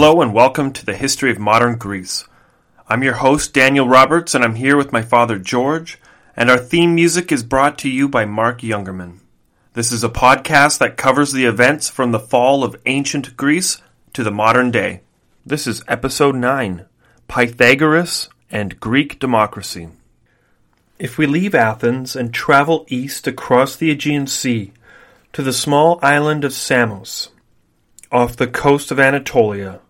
Hello and welcome to the History of Modern Greece. I'm your host, Daniel Roberts, and I'm here with my father, George, and our theme music is brought to you by Mark Youngerman. This is a podcast that covers the events from the fall of ancient Greece to the modern day. This is episode 9 Pythagoras and Greek Democracy. If we leave Athens and travel east across the Aegean Sea to the small island of Samos, off the coast of Anatolia,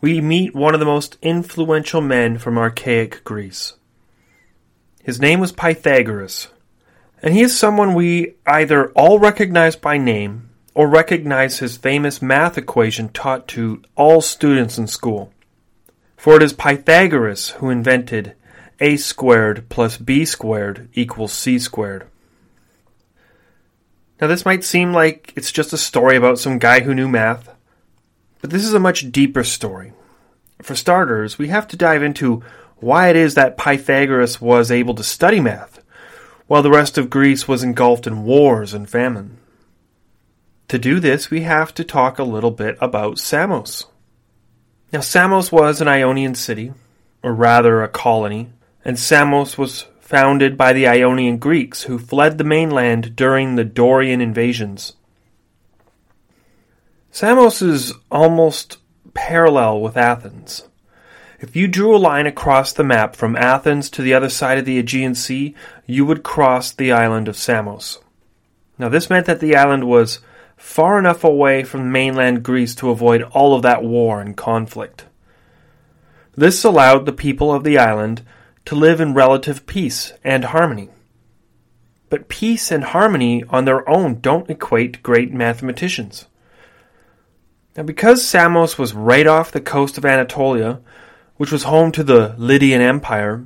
we meet one of the most influential men from archaic Greece. His name was Pythagoras, and he is someone we either all recognize by name or recognize his famous math equation taught to all students in school. For it is Pythagoras who invented a squared plus b squared equals c squared. Now, this might seem like it's just a story about some guy who knew math, but this is a much deeper story. For starters, we have to dive into why it is that Pythagoras was able to study math, while the rest of Greece was engulfed in wars and famine. To do this, we have to talk a little bit about Samos. Now, Samos was an Ionian city, or rather a colony, and Samos was founded by the Ionian Greeks who fled the mainland during the Dorian invasions. Samos is almost parallel with Athens. If you drew a line across the map from Athens to the other side of the Aegean Sea, you would cross the island of Samos. Now, this meant that the island was far enough away from mainland Greece to avoid all of that war and conflict. This allowed the people of the island to live in relative peace and harmony. But peace and harmony on their own don't equate great mathematicians. Now, because Samos was right off the coast of Anatolia, which was home to the Lydian Empire,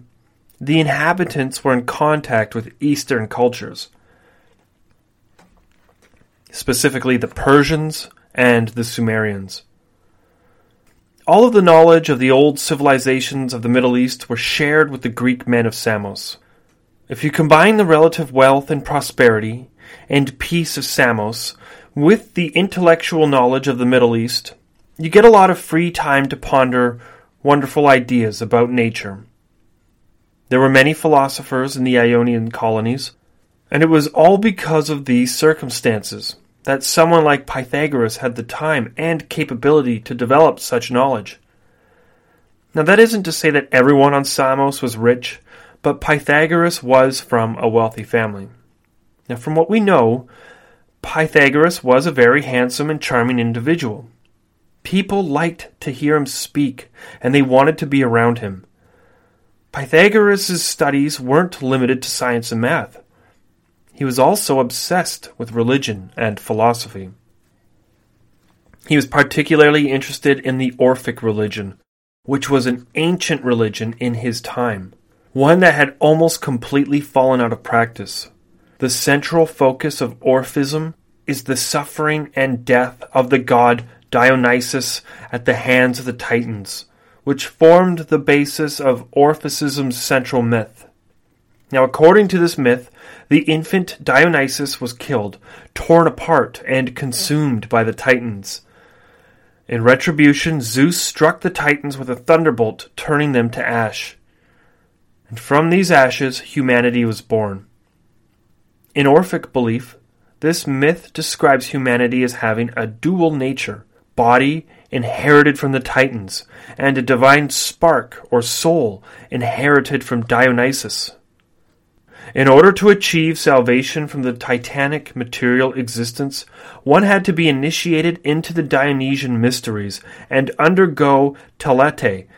the inhabitants were in contact with Eastern cultures, specifically the Persians and the Sumerians. All of the knowledge of the old civilizations of the Middle East were shared with the Greek men of Samos. If you combine the relative wealth and prosperity and peace of Samos with the intellectual knowledge of the Middle East, you get a lot of free time to ponder wonderful ideas about nature. There were many philosophers in the Ionian colonies, and it was all because of these circumstances that someone like Pythagoras had the time and capability to develop such knowledge. Now, that isn't to say that everyone on Samos was rich, but Pythagoras was from a wealthy family. Now, from what we know, Pythagoras was a very handsome and charming individual. People liked to hear him speak, and they wanted to be around him. Pythagoras' studies weren't limited to science and math. He was also obsessed with religion and philosophy. He was particularly interested in the Orphic religion, which was an ancient religion in his time, one that had almost completely fallen out of practice. The central focus of Orphism is the suffering and death of the god Dionysus at the hands of the Titans, which formed the basis of Orphicism's central myth. Now, according to this myth, the infant Dionysus was killed, torn apart, and consumed by the Titans. In retribution, Zeus struck the Titans with a thunderbolt, turning them to ash. And from these ashes, humanity was born. In Orphic belief, this myth describes humanity as having a dual nature, body inherited from the Titans, and a divine spark or soul inherited from Dionysus. In order to achieve salvation from the titanic material existence, one had to be initiated into the Dionysian mysteries and undergo telete,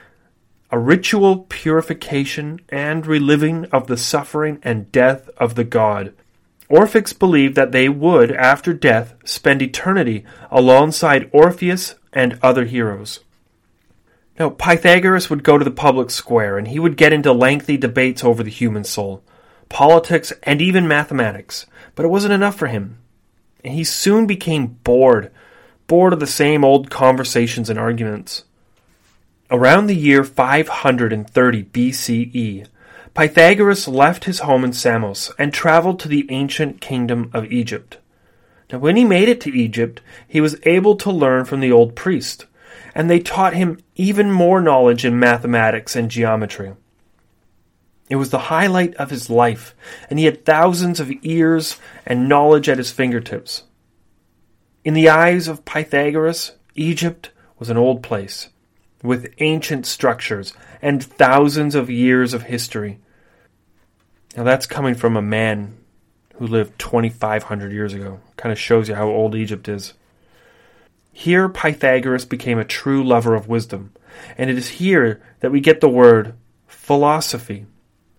a ritual purification and reliving of the suffering and death of the god. Orphics believed that they would, after death, spend eternity alongside Orpheus and other heroes. Now, Pythagoras would go to the public square and he would get into lengthy debates over the human soul, politics, and even mathematics, but it wasn't enough for him. And he soon became bored, bored of the same old conversations and arguments. Around the year 530 BCE, Pythagoras left his home in Samos and traveled to the ancient kingdom of Egypt. Now, when he made it to Egypt, he was able to learn from the old priest, and they taught him even more knowledge in mathematics and geometry. It was the highlight of his life, and he had thousands of ears and knowledge at his fingertips. In the eyes of Pythagoras, Egypt was an old place, with ancient structures and thousands of years of history. Now that's coming from a man who lived 2,500 years ago. Kind of shows you how old Egypt is. Here, Pythagoras became a true lover of wisdom, and it is here that we get the word philosophy,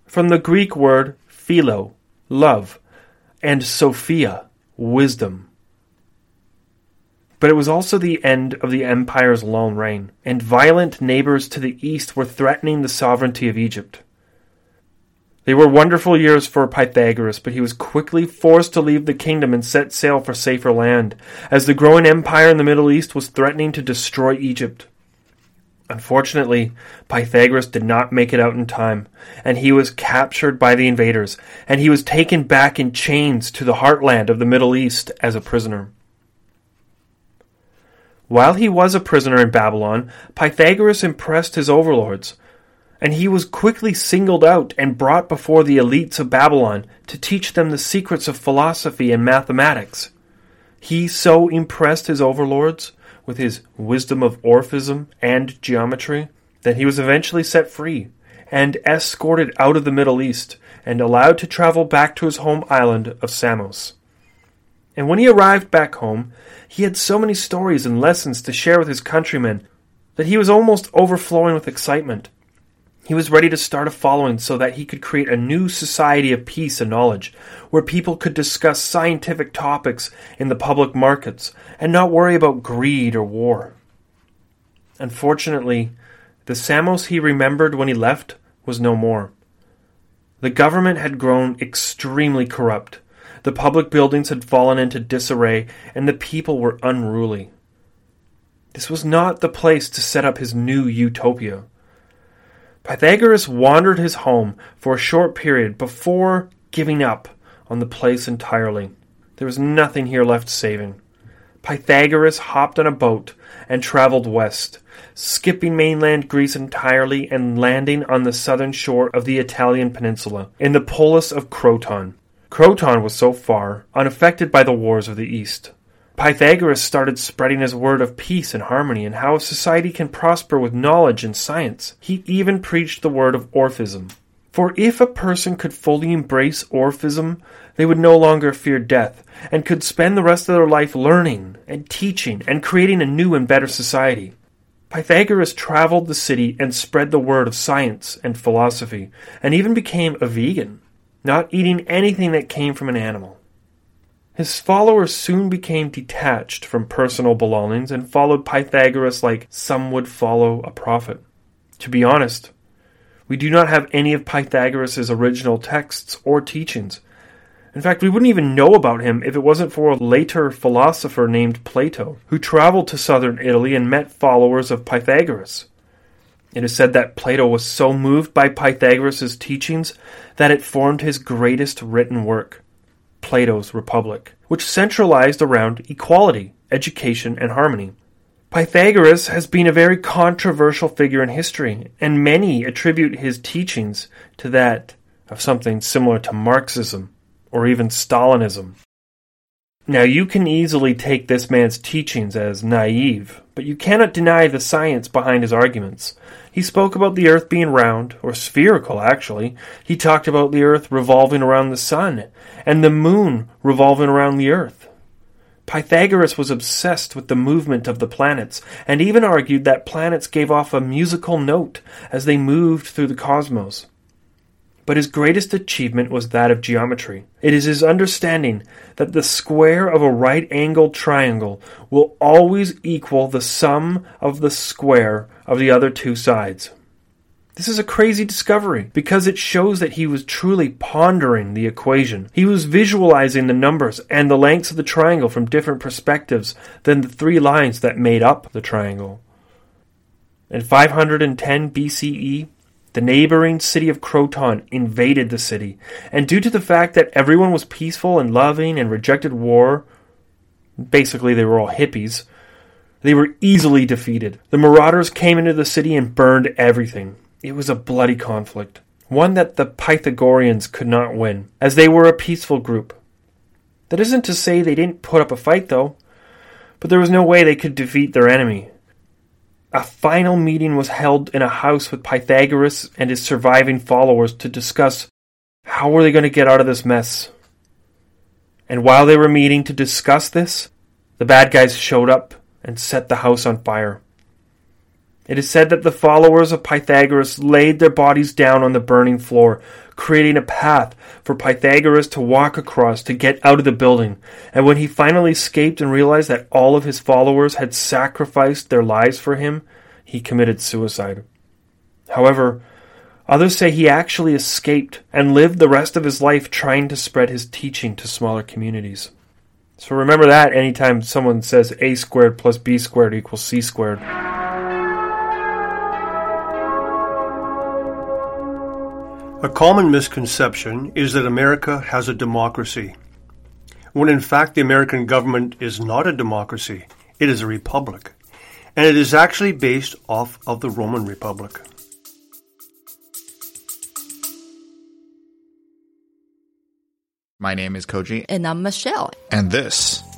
from the Greek word philo, love, and sophia, wisdom. But it was also the end of the empire's long reign, and violent neighbors to the east were threatening the sovereignty of Egypt. They were wonderful years for Pythagoras, but he was quickly forced to leave the kingdom and set sail for safer land, as the growing empire in the Middle East was threatening to destroy Egypt. Unfortunately, Pythagoras did not make it out in time, and he was captured by the invaders, and he was taken back in chains to the heartland of the Middle East as a prisoner. While he was a prisoner in Babylon, Pythagoras impressed his overlords and he was quickly singled out and brought before the elites of Babylon to teach them the secrets of philosophy and mathematics. He so impressed his overlords with his wisdom of Orphism and geometry that he was eventually set free and escorted out of the Middle East and allowed to travel back to his home island of Samos. And when he arrived back home, he had so many stories and lessons to share with his countrymen that he was almost overflowing with excitement. He was ready to start a following so that he could create a new society of peace and knowledge, where people could discuss scientific topics in the public markets and not worry about greed or war. Unfortunately, the Samos he remembered when he left was no more. The government had grown extremely corrupt, the public buildings had fallen into disarray, and the people were unruly. This was not the place to set up his new utopia. Pythagoras wandered his home for a short period before giving up on the place entirely. There was nothing here left saving. Pythagoras hopped on a boat and traveled west, skipping mainland Greece entirely and landing on the southern shore of the Italian peninsula, in the polis of Croton. Croton was so far unaffected by the wars of the East. Pythagoras started spreading his word of peace and harmony and how society can prosper with knowledge and science. He even preached the word of Orphism. For if a person could fully embrace Orphism, they would no longer fear death, and could spend the rest of their life learning and teaching and creating a new and better society. Pythagoras traveled the city and spread the word of science and philosophy, and even became a vegan, not eating anything that came from an animal. His followers soon became detached from personal belongings and followed Pythagoras like some would follow a prophet. To be honest, we do not have any of Pythagoras' original texts or teachings. In fact, we wouldn't even know about him if it wasn't for a later philosopher named Plato, who traveled to southern Italy and met followers of Pythagoras. It is said that Plato was so moved by Pythagoras' teachings that it formed his greatest written work. Plato's Republic, which centralized around equality, education, and harmony. Pythagoras has been a very controversial figure in history, and many attribute his teachings to that of something similar to Marxism or even Stalinism. Now, you can easily take this man's teachings as naive, but you cannot deny the science behind his arguments. He spoke about the earth being round, or spherical, actually. He talked about the earth revolving around the sun, and the moon revolving around the earth. Pythagoras was obsessed with the movement of the planets, and even argued that planets gave off a musical note as they moved through the cosmos but his greatest achievement was that of geometry. It is his understanding that the square of a right angled triangle will always equal the sum of the square of the other two sides. This is a crazy discovery because it shows that he was truly pondering the equation. He was visualizing the numbers and the lengths of the triangle from different perspectives than the three lines that made up the triangle. In 510 BCE, the neighboring city of Croton invaded the city, and due to the fact that everyone was peaceful and loving and rejected war, basically they were all hippies, They were easily defeated. The marauders came into the city and burned everything. It was a bloody conflict, one that the Pythagoreans could not win, as they were a peaceful group. That isn't to say they didn't put up a fight, though, but there was no way they could defeat their enemy. A final meeting was held in a house with Pythagoras and his surviving followers to discuss how were they going to get out of this mess. And while they were meeting to discuss this, the bad guys showed up and set the house on fire. It is said that the followers of Pythagoras laid their bodies down on the burning floor, creating a path for Pythagoras to walk across to get out of the building. And when he finally escaped and realized that all of his followers had sacrificed their lives for him, he committed suicide. However, others say he actually escaped and lived the rest of his life trying to spread his teaching to smaller communities. So remember that anytime someone says a squared plus b squared equals c squared. A common misconception is that America has a democracy, when in fact the American government is not a democracy, it is a republic, and it is actually based off of the Roman Republic. My name is Koji. And I'm Michelle. And this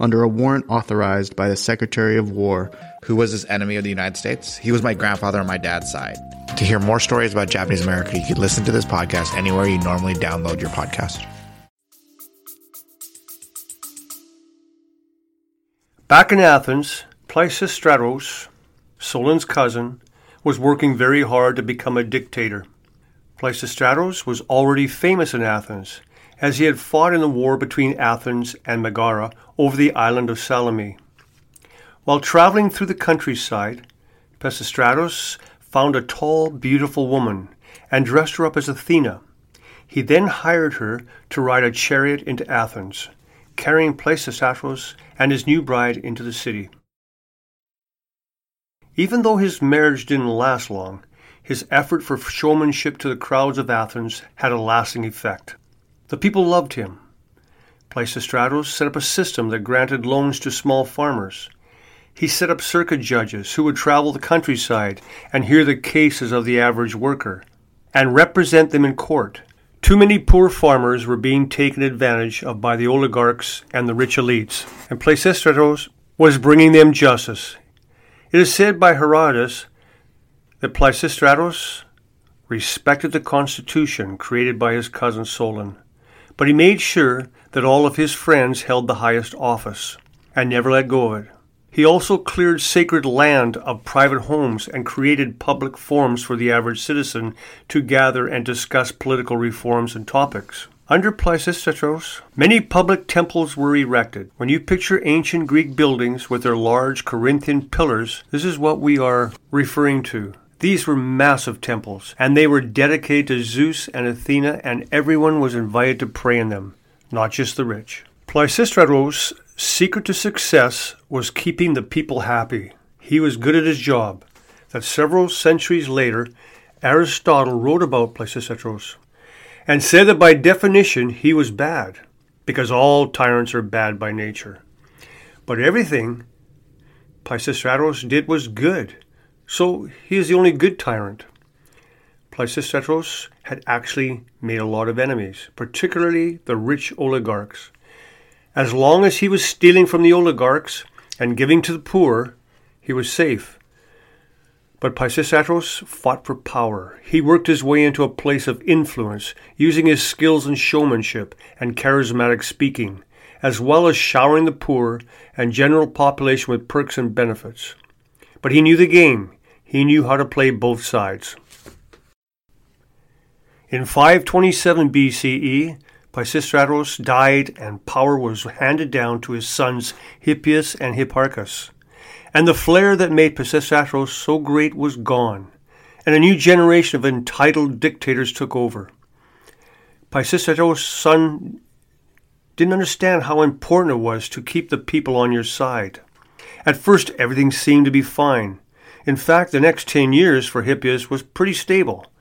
under a warrant authorized by the Secretary of War. Who was his enemy of the United States? He was my grandfather on my dad's side. To hear more stories about Japanese America, you can listen to this podcast anywhere you normally download your podcast. Back in Athens, Pisistratos, Solon's cousin, was working very hard to become a dictator. Pisistratos was already famous in Athens, as he had fought in the war between Athens and Megara over the island of Salamis. While traveling through the countryside, Pisistratus found a tall, beautiful woman and dressed her up as Athena. He then hired her to ride a chariot into Athens, carrying Pisistratus and his new bride into the city. Even though his marriage didn't last long, his effort for showmanship to the crowds of Athens had a lasting effect. The people loved him. Pisistratus set up a system that granted loans to small farmers. He set up circuit judges who would travel the countryside and hear the cases of the average worker and represent them in court. Too many poor farmers were being taken advantage of by the oligarchs and the rich elites, and Pisistratos was bringing them justice. It is said by Herodotus that Pisistratos respected the constitution created by his cousin Solon, but he made sure that all of his friends held the highest office and never let go of it. He also cleared sacred land of private homes and created public forums for the average citizen to gather and discuss political reforms and topics. Under Pisistratos, many public temples were erected. When you picture ancient Greek buildings with their large Corinthian pillars, this is what we are referring to. These were massive temples, and they were dedicated to Zeus and Athena, and everyone was invited to pray in them, not just the rich. Pisistratos' secret to success was keeping the people happy. He was good at his job. That several centuries later, Aristotle wrote about Pisistratos and said that by definition he was bad, because all tyrants are bad by nature. But everything Pisistratos did was good, so he is the only good tyrant. Pisistratos had actually made a lot of enemies, particularly the rich oligarchs. As long as he was stealing from the oligarchs and giving to the poor, he was safe. But Pisistratos fought for power. He worked his way into a place of influence, using his skills in showmanship and charismatic speaking, as well as showering the poor and general population with perks and benefits. But he knew the game. He knew how to play both sides. In 527 BCE, Pisistratos died, and power was handed down to his sons Hippias and Hipparchus. And the flair that made Pisistratos so great was gone, and a new generation of entitled dictators took over. Pisistratos' son didn't understand how important it was to keep the people on your side. At first, everything seemed to be fine. In fact, the next ten years for Hippias was pretty stable.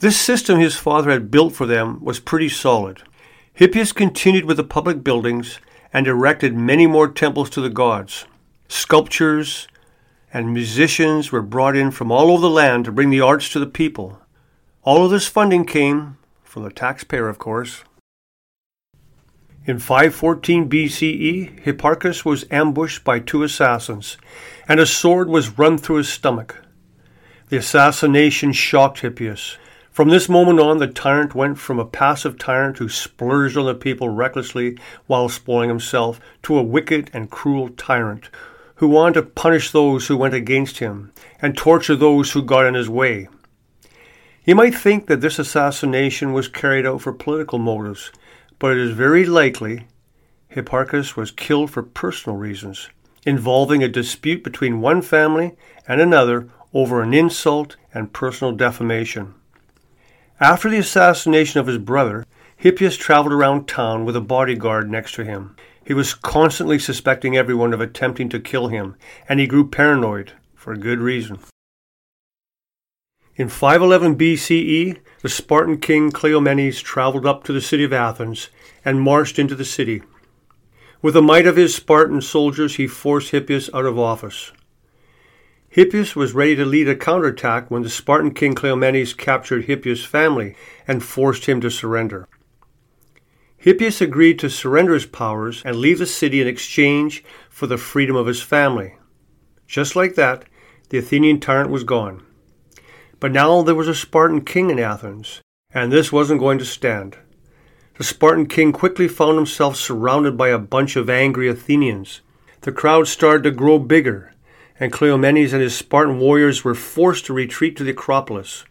This system his father had built for them was pretty solid. Hippias continued with the public buildings and erected many more temples to the gods. Sculptures and musicians were brought in from all over the land to bring the arts to the people. All of this funding came from the taxpayer, of course. In 514 BCE, Hipparchus was ambushed by two assassins, and a sword was run through his stomach. The assassination shocked Hippias. From this moment on, the tyrant went from a passive tyrant who splurged on the people recklessly while spoiling himself to a wicked and cruel tyrant who wanted to punish those who went against him and torture those who got in his way. You might think that this assassination was carried out for political motives, but it is very likely Hipparchus was killed for personal reasons, involving a dispute between one family and another over an insult and personal defamation. After the assassination of his brother, Hippias traveled around town with a bodyguard next to him. He was constantly suspecting everyone of attempting to kill him, and he grew paranoid for good reason. In 511 BCE, the Spartan king Cleomenes traveled up to the city of Athens and marched into the city. With the might of his Spartan soldiers, he forced Hippias out of office. Hippias was ready to lead a counterattack when the Spartan king Cleomenes captured Hippias' family and forced him to surrender. Hippias agreed to surrender his powers and leave the city in exchange for the freedom of his family. Just like that, the Athenian tyrant was gone. But now there was a Spartan king in Athens, and this wasn't going to stand. The Spartan king quickly found himself surrounded by a bunch of angry Athenians. The crowd started to grow bigger, and Cleomenes and his Spartan warriors were forced to retreat to the Acropolis,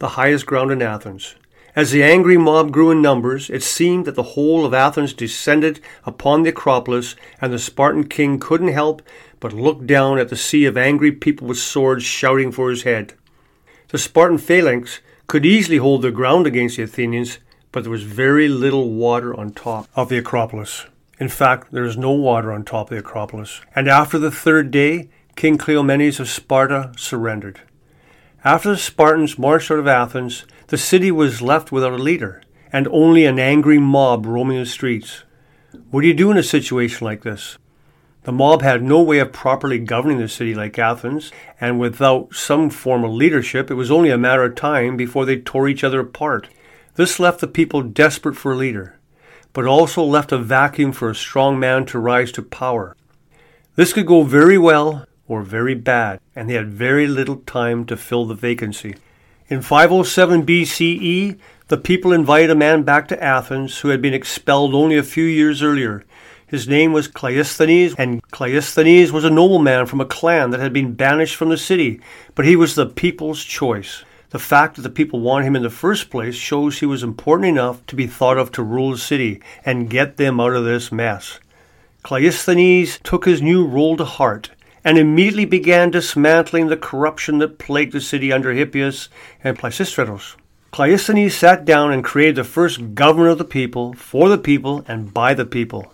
the highest ground in Athens. As the angry mob grew in numbers, it seemed that the whole of Athens descended upon the Acropolis, and the Spartan king couldn't help but look down at the sea of angry people with swords shouting for his head. The Spartan phalanx could easily hold their ground against the Athenians, but there was very little water on top of the Acropolis. In fact, there is no water on top of the Acropolis. And after the third day, King Cleomenes of Sparta surrendered. After the Spartans marched out of Athens, the city was left without a leader, and only an angry mob roaming the streets. What do you do in a situation like this? The mob had no way of properly governing the city like Athens, and without some form of leadership, it was only a matter of time before they tore each other apart. This left the people desperate for a leader, but also left a vacuum for a strong man to rise to power. This could go very well or very bad, and they had very little time to fill the vacancy. In 507 BCE, the people invited a man back to Athens who had been expelled only a few years earlier. His name was Cleisthenes, and Cleisthenes was a nobleman from a clan that had been banished from the city, but he was the people's choice. The fact that the people wanted him in the first place shows he was important enough to be thought of to rule the city and get them out of this mess. Cleisthenes took his new role to heart and immediately began dismantling the corruption that plagued the city under Hippias and Pisistratos. Cleisthenes sat down and created the first government of the people, for the people, and by the people.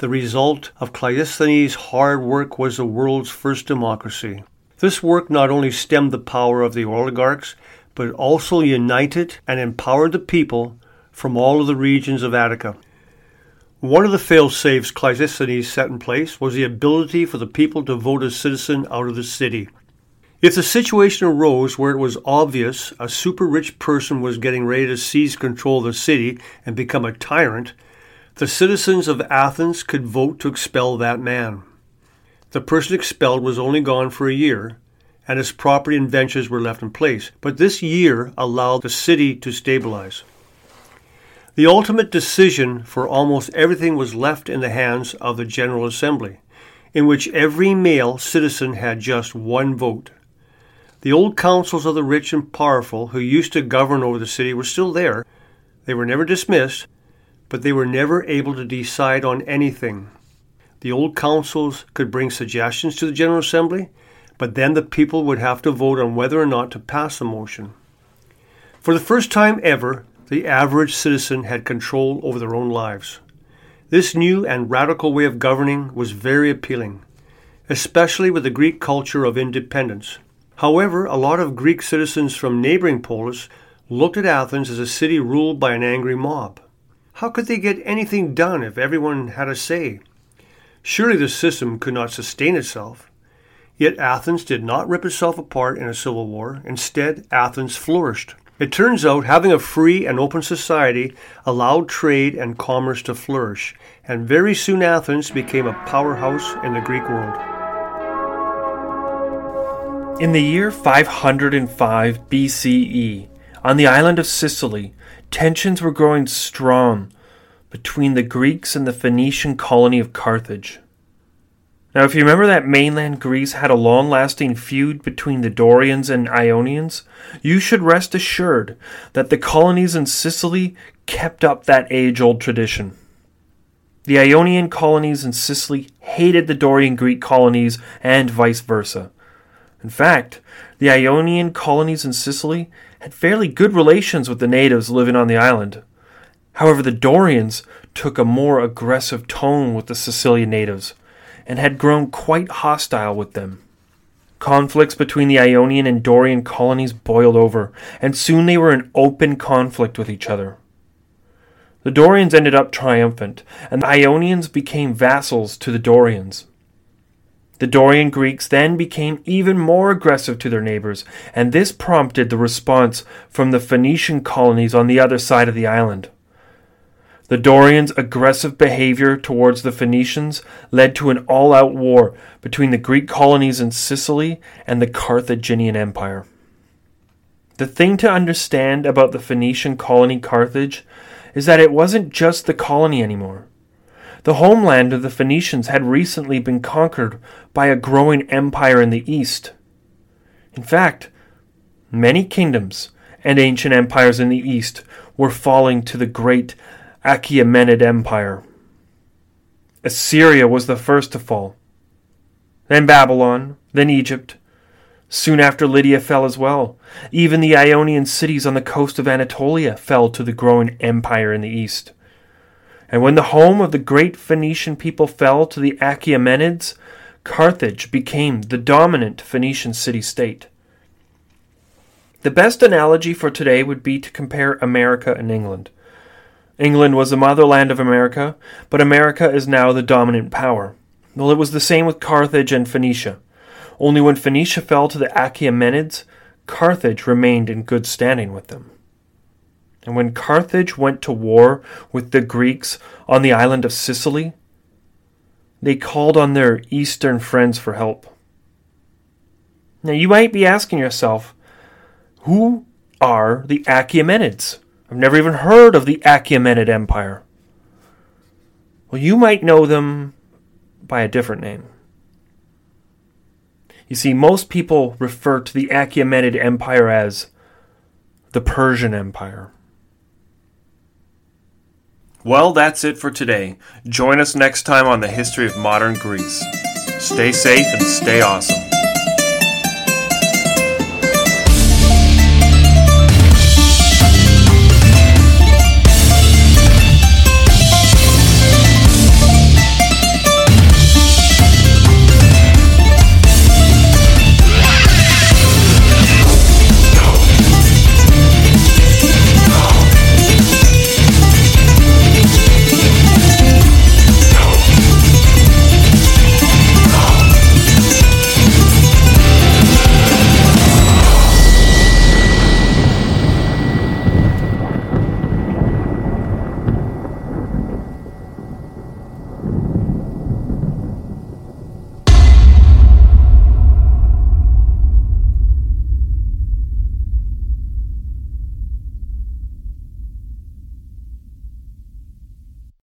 The result of Cleisthenes' hard work was the world's first democracy. This work not only stemmed the power of the oligarchs, but also united and empowered the people from all of the regions of Attica. One of the fail-safes Cleisthenes set in place was the ability for the people to vote a citizen out of the city. If the situation arose where it was obvious a super rich person was getting ready to seize control of the city and become a tyrant, the citizens of Athens could vote to expel that man. The person expelled was only gone for a year, and his property and ventures were left in place, but this year allowed the city to stabilize. The ultimate decision for almost everything was left in the hands of the General Assembly, in which every male citizen had just one vote. The old councils of the rich and powerful who used to govern over the city were still there. They were never dismissed, but they were never able to decide on anything. The old councils could bring suggestions to the General Assembly, but then the people would have to vote on whether or not to pass the motion. For the first time ever, the average citizen had control over their own lives. This new and radical way of governing was very appealing, especially with the Greek culture of independence. However, a lot of Greek citizens from neighboring polis looked at Athens as a city ruled by an angry mob. How could they get anything done if everyone had a say? Surely the system could not sustain itself. Yet Athens did not rip itself apart in a civil war. Instead, Athens flourished. It turns out having a free and open society allowed trade and commerce to flourish, and very soon Athens became a powerhouse in the Greek world. In the year 505 BCE, on the island of Sicily, tensions were growing strong between the Greeks and the Phoenician colony of Carthage. Now, if you remember that mainland Greece had a long lasting feud between the Dorians and Ionians, you should rest assured that the colonies in Sicily kept up that age old tradition. The Ionian colonies in Sicily hated the Dorian Greek colonies and vice versa. In fact, the Ionian colonies in Sicily had fairly good relations with the natives living on the island. However, the Dorians took a more aggressive tone with the Sicilian natives and had grown quite hostile with them. Conflicts between the Ionian and Dorian colonies boiled over, and soon they were in open conflict with each other. The Dorians ended up triumphant, and the Ionians became vassals to the Dorians. The Dorian Greeks then became even more aggressive to their neighbors, and this prompted the response from the Phoenician colonies on the other side of the island. The Dorians' aggressive behavior towards the Phoenicians led to an all out war between the Greek colonies in Sicily and the Carthaginian Empire. The thing to understand about the Phoenician colony Carthage is that it wasn't just the colony anymore. The homeland of the Phoenicians had recently been conquered by a growing empire in the east. In fact, many kingdoms and ancient empires in the east were falling to the great Achaemenid Empire. Assyria was the first to fall, then Babylon, then Egypt. Soon after, Lydia fell as well. Even the Ionian cities on the coast of Anatolia fell to the growing empire in the east. And when the home of the great Phoenician people fell to the Achaemenids, Carthage became the dominant Phoenician city state. The best analogy for today would be to compare America and England. England was the motherland of America, but America is now the dominant power. Well, it was the same with Carthage and Phoenicia. Only when Phoenicia fell to the Achaemenids, Carthage remained in good standing with them. And when Carthage went to war with the Greeks on the island of Sicily, they called on their eastern friends for help. Now you might be asking yourself, who are the Achaemenids? I've never even heard of the Achaemenid Empire. Well, you might know them by a different name. You see, most people refer to the Achaemenid Empire as the Persian Empire. Well, that's it for today. Join us next time on the history of modern Greece. Stay safe and stay awesome.